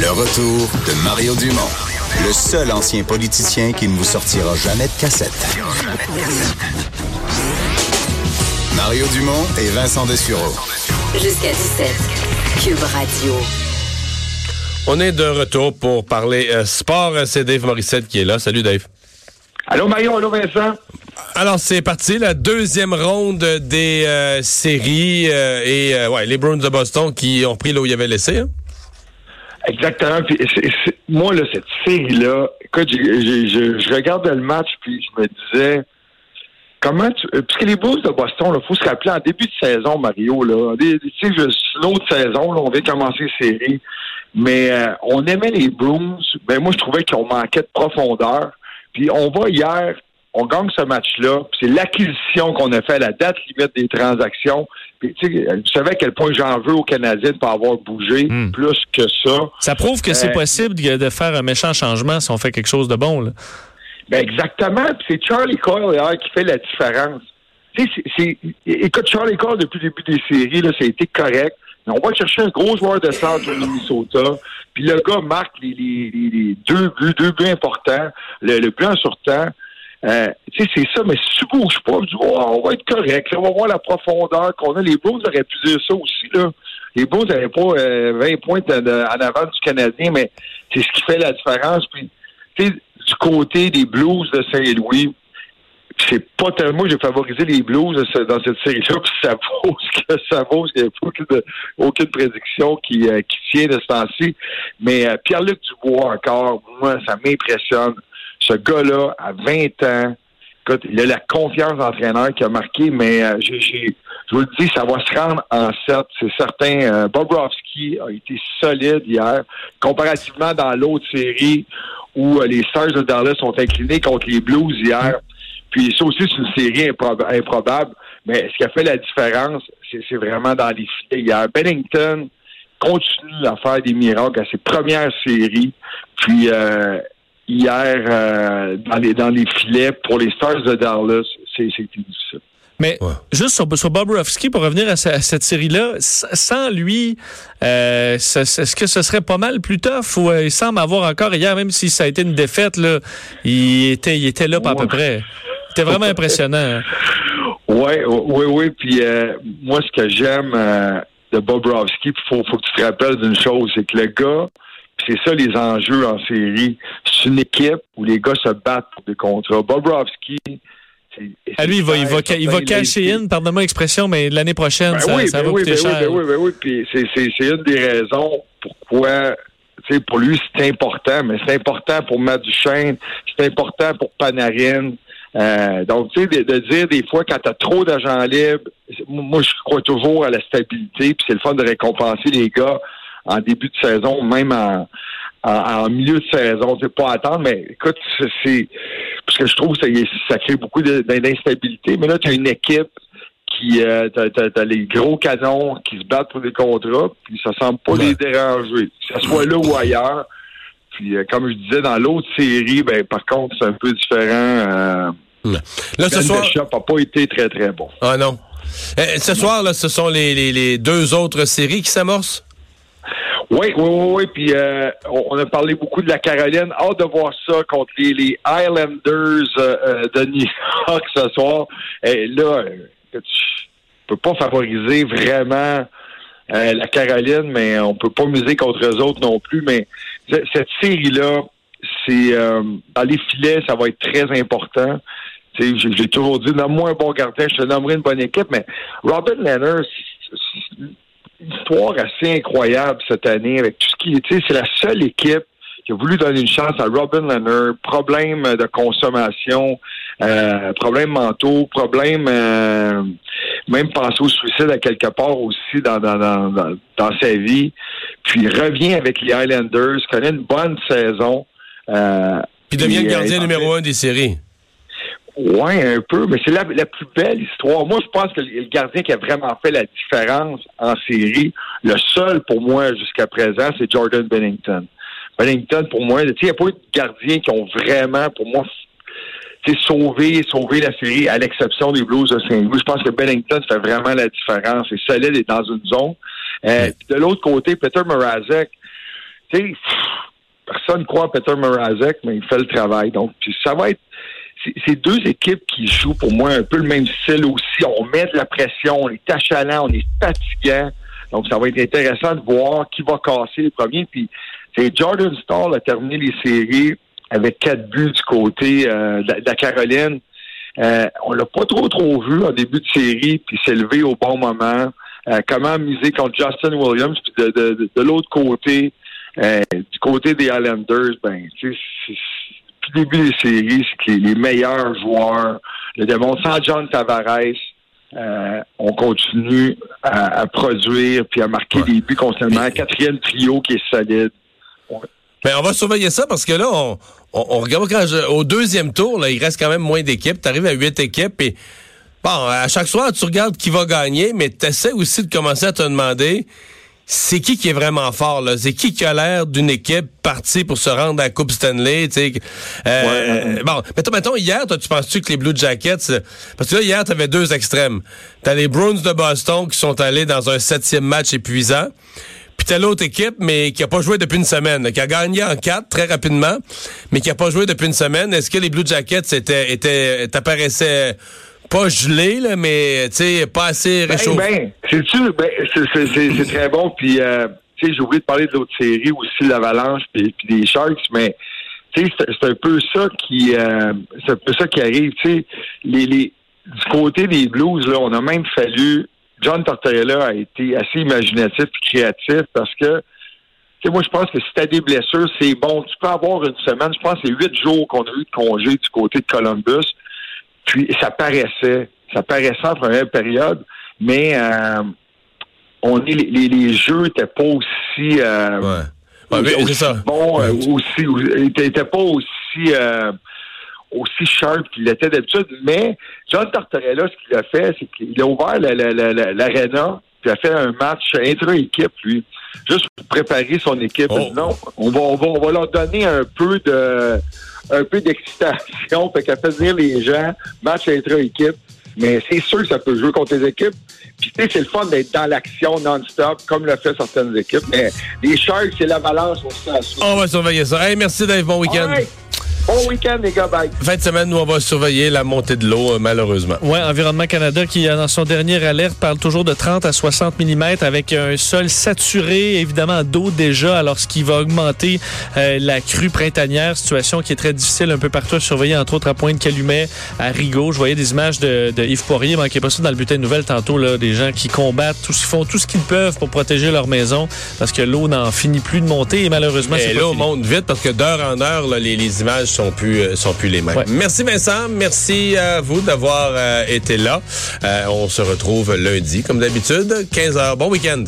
Le retour de Mario Dumont, le seul ancien politicien qui ne vous sortira jamais de cassette. Mario Dumont et Vincent Dessureau. Jusqu'à 17. Cube Radio. On est de retour pour parler euh, sport. C'est Dave Morissette qui est là. Salut Dave. Allô Mario, allô Vincent. Alors c'est parti, la deuxième ronde des euh, séries euh, et euh, ouais, les Bruins de Boston qui ont pris là où ils avaient laissé. Hein? Exactement. Puis moi, là, cette série-là, écoute, j'ai- je, je regardais le match, puis je me disais, comment tu. euh, Parce que les Blues de Boston, il faut se rappeler, en début de saison, Mario, là, tu sais, je- c'est une autre saison, là, on vient commencer la série, mais euh, on aimait les Bruins. Ben, moi, je trouvais qu'on manquait de profondeur. Puis on va hier, on gagne ce match-là, c'est l'acquisition qu'on a fait à la date limite des transactions. Puis, tu sais, vous savez à quel point j'en veux aux Canadiens de pas avoir bougé Hmm. plus que ça. Ça prouve que c'est Euh, possible de de faire un méchant changement si on fait quelque chose de bon. Là. Ben exactement. C'est Charlie Coyle hier, qui fait la différence. Tu sais, c'est- c'est- écoute, Charlie Coyle, depuis le début des séries, là, ça a été correct. Mais on va chercher un gros joueur de centre au Minnesota. Puis le gars marque les, les- les- les deux buts, deux buts importants, le, le but en surtemps. Euh, tu sais, c'est ça, mais si tu bouges pas, tu dis, Oh, on va être correct, là, on va voir la profondeur qu'on a. Les Blues auraient pu dire ça aussi, là. Les Blues n'avaient pas euh, 20 points en avant du Canadien, mais c'est ce qui fait la différence. Puis, tu sais, du côté des Blues de Saint-Louis, c'est pas tellement. J'ai favorisé les Blues dans cette série-là, puis ça vaut ce que ça vaut. Il n'y a aucune, aucune prédiction qui, euh, qui tient de ce temps-ci. Mais euh, Pierre-Luc Dubois, encore, moi, ça m'impressionne. Ce gars-là, à 20 ans, écoute, il a la confiance d'entraîneur qui a marqué, mais euh, je vous le dis, ça va se rendre en 7, c'est certain. Euh, Bobrovski a été solide hier, comparativement dans l'autre série où euh, les Stars de Dallas sont inclinés contre les Blues hier. Puis ça aussi, c'est une série improb- improbable. Mais ce qui a fait la différence, c'est, c'est vraiment dans les filets hier. Bennington continue à faire des miracles à ses premières séries. Puis euh, hier, euh, dans, les, dans les filets, pour les Stars de Dallas, c'est, c'était difficile. Mais Ouais. juste sur, sur Bobrovski, pour revenir à, ce- à cette série-là, sans lui, euh, ce- ce- est-ce que ce serait pas mal plus tough ou euh, il semble avoir encore hier, même si ça a été une défaite, là, il était, il était là pas à peu près. C'était vraiment impressionnant. Oui, oui, oui. Puis euh, moi, ce que j'aime euh, de Bobrovski, il faut, faut que tu te rappelles d'une chose, c'est que le gars, c'est ça les enjeux en série, c'est une équipe où les gars se battent pour des contrats. Bobrovski, À lui, il va, il va, il cacher in, pardonne-moi l'expression, mais l'année prochaine, Ben ça, oui, ça ben va oui, coûter ben oui, ben oui, ben oui. Puis c'est, une des raisons pourquoi, tu sais, pour lui, c'est important, mais c'est important pour Matt Duchesne, c'est important pour Panarin. Euh, donc, tu sais, de, de dire des fois, quand tu as trop d'agents libres, moi, je crois toujours à la stabilité, puis c'est le fun de récompenser les gars en début de saison, même en, en, en milieu de saison. Sais, pas attendre, mais écoute, c'est- c'est... Parce que je trouve que ça, ça crée beaucoup d'instabilité, mais là, tu as une équipe qui euh, t'as, t'as les gros canons qui se battent pour des contrats, puis ça semble pas Ouais. les déranger, que ce soit là ou ailleurs. Puis euh, comme je disais dans l'autre série, ben par contre c'est un peu différent. Euh, Là, ce Ben soir. Bishop n'a pas été très très bon. Ah non. Euh, ce soir, là, ce sont les, les, les deux autres séries qui s'amorcent? Oui, oui, oui, oui. Puis euh, on, a parlé beaucoup de la Caroline. Hâte de voir ça contre les, les Highlanders euh, euh, de New York ce soir. Et là, euh, tu peux pas favoriser vraiment euh, la Caroline, mais on peut pas miser contre eux autres non plus. Mais cette série-là, c'est euh, dans les filets, ça va être très important. J'ai toujours dit, nomme-moi un bon gardien, je te nommerai une bonne équipe, mais Robin Leonard, histoire assez incroyable cette année avec tout ce qui est. tu sais, C'est la seule équipe qui a voulu donner une chance à Robin Leonard. Problème de consommation, euh, problèmes mentaux, problème euh, même penser au suicide à quelque part aussi dans, dans, dans, dans, sa vie. Puis revient avec les Highlanders, connaît une bonne saison. Euh, Puis devient le Puis, gardien euh, numéro un des séries. Oui, un peu, mais c'est la, la plus belle histoire. Moi, je pense que le gardien qui a vraiment fait la différence en série, le seul pour moi jusqu'à présent, c'est Jordan Bennington. Bennington, pour moi, il n'y a pas eu de gardiens qui ont vraiment, pour moi, sauvé, sauvé la série, à l'exception des Blues de Saint-Louis. Je pense que Bennington fait vraiment la différence. C'est solide et dans une zone. Euh, de l'autre côté, Peter Mrazek, tu sais, personne croit à Peter Mrazek, mais il fait le travail. Donc, puis ça va être c'est deux équipes qui jouent pour moi un peu le même style aussi. On met de la pression, on est achalant, on est fatigant. Donc, ça va être intéressant de voir qui va casser les premiers. Puis, c'est Jordan Starr a terminé les séries avec quatre buts du côté euh, de, la Caroline. Euh, on l'a pas trop trop vu en début de série, puis s'est levé au bon moment. Euh, comment miser contre Justin Williams, puis de, de, de, l'autre côté, euh, du côté des Islanders, ben, depuis le début des séries, c'est les, meilleurs joueurs le démontrent sans John Tavares. Euh, on continue à, produire puis à marquer des buts constamment. Quatrième trio qui est solide. Ben, on va surveiller ça parce que là, on, on, regarde quand au deuxième tour, là, il reste quand même moins d'équipes. Tu arrives à huit équipes et bon, à chaque soir, tu regardes qui va gagner, mais tu essaies aussi de commencer à te demander c'est qui qui est vraiment fort là? C'est qui qui a l'air d'une équipe partie pour se rendre à la Coupe Stanley Tu sais euh, Bon, mettons, mettons hier, toi, tu penses-tu que les Blue Jackets Parce que là hier, t'avais deux extrêmes. T'as les Bruins de Boston qui sont allés dans un septième match épuisant. Puis t'as l'autre équipe, mais qui a pas joué depuis une semaine, qui a gagné en quatre très rapidement, mais qui a pas joué depuis une semaine. Est-ce que les Blue Jackets étaient, étaient, t'apparaissaient pas gelés, là, mais pas assez ben, réchauffés? Ben, ben, c'est très bon. Puis, euh, j'ai oublié de parler de l'autre série aussi, l'Avalanche, puis, puis des Sharks, mais c'est un peu ça qui, euh, c'est un peu ça qui arrive. Les, les, du côté des Blues, là, on a même fallu John Tortorella a été assez imaginatif et créatif parce que moi, je pense que si tu as des blessures, c'est bon. Tu peux avoir une semaine, je pense que c'est huit jours qu'on a eu de congé du côté de Columbus. Puis ça paraissait. Ça paraissait en première période, mais euh, on est, les, les, jeux n'étaient pas aussi, euh, ouais. aussi ça. bons, euh, aussi, n'étaient pas aussi aussi sharp qu'il l'était d'habitude. Mais John Tortorella, ce qu'il a fait, c'est qu'il a ouvert l'aréna, puis il a fait un match intra-équipe, lui, juste pour préparer son équipe. Oh. Non, on va, on va, on va leur donner un peu de un peu d'excitation, fait qu'à fait venir les gens, match intra-équipe. Mais c'est sûr que ça peut jouer contre les équipes. Puis tu sais, c'est le fun d'être dans l'action non-stop, comme le fait certaines équipes. Mais les Sharks, c'est l'avalanche, on On va surveiller ça. Hey, merci Dave, bon week-end. Bon week-end, les gars. Bye. Fin de semaine, nous, on va surveiller la montée de l'eau, euh, malheureusement. Oui, Environnement Canada, qui, dans son dernier alerte, parle toujours de 30 à 60 mm avec un sol saturé, évidemment, d'eau déjà, alors ce qui va augmenter euh, la crue printanière, situation qui est très difficile un peu partout à surveiller, entre autres à Pointe-Calumet, à Rigaud. Je voyais des images de, de Yves Poirier, manquait pas ça dans le bulletin de nouvelles tantôt, là, des gens qui combattent, tous, qui font tout ce qu'ils peuvent pour protéger leur maison, parce que l'eau n'en finit plus de monter, et malheureusement, c'est l'eau monte vite, parce que d'heure en heure, là, les, les images sont plus euh, sont plus les mêmes. Merci Vincent, merci à vous d'avoir euh, été là. Euh, on se retrouve lundi comme d'habitude, 15h. Bon week-end.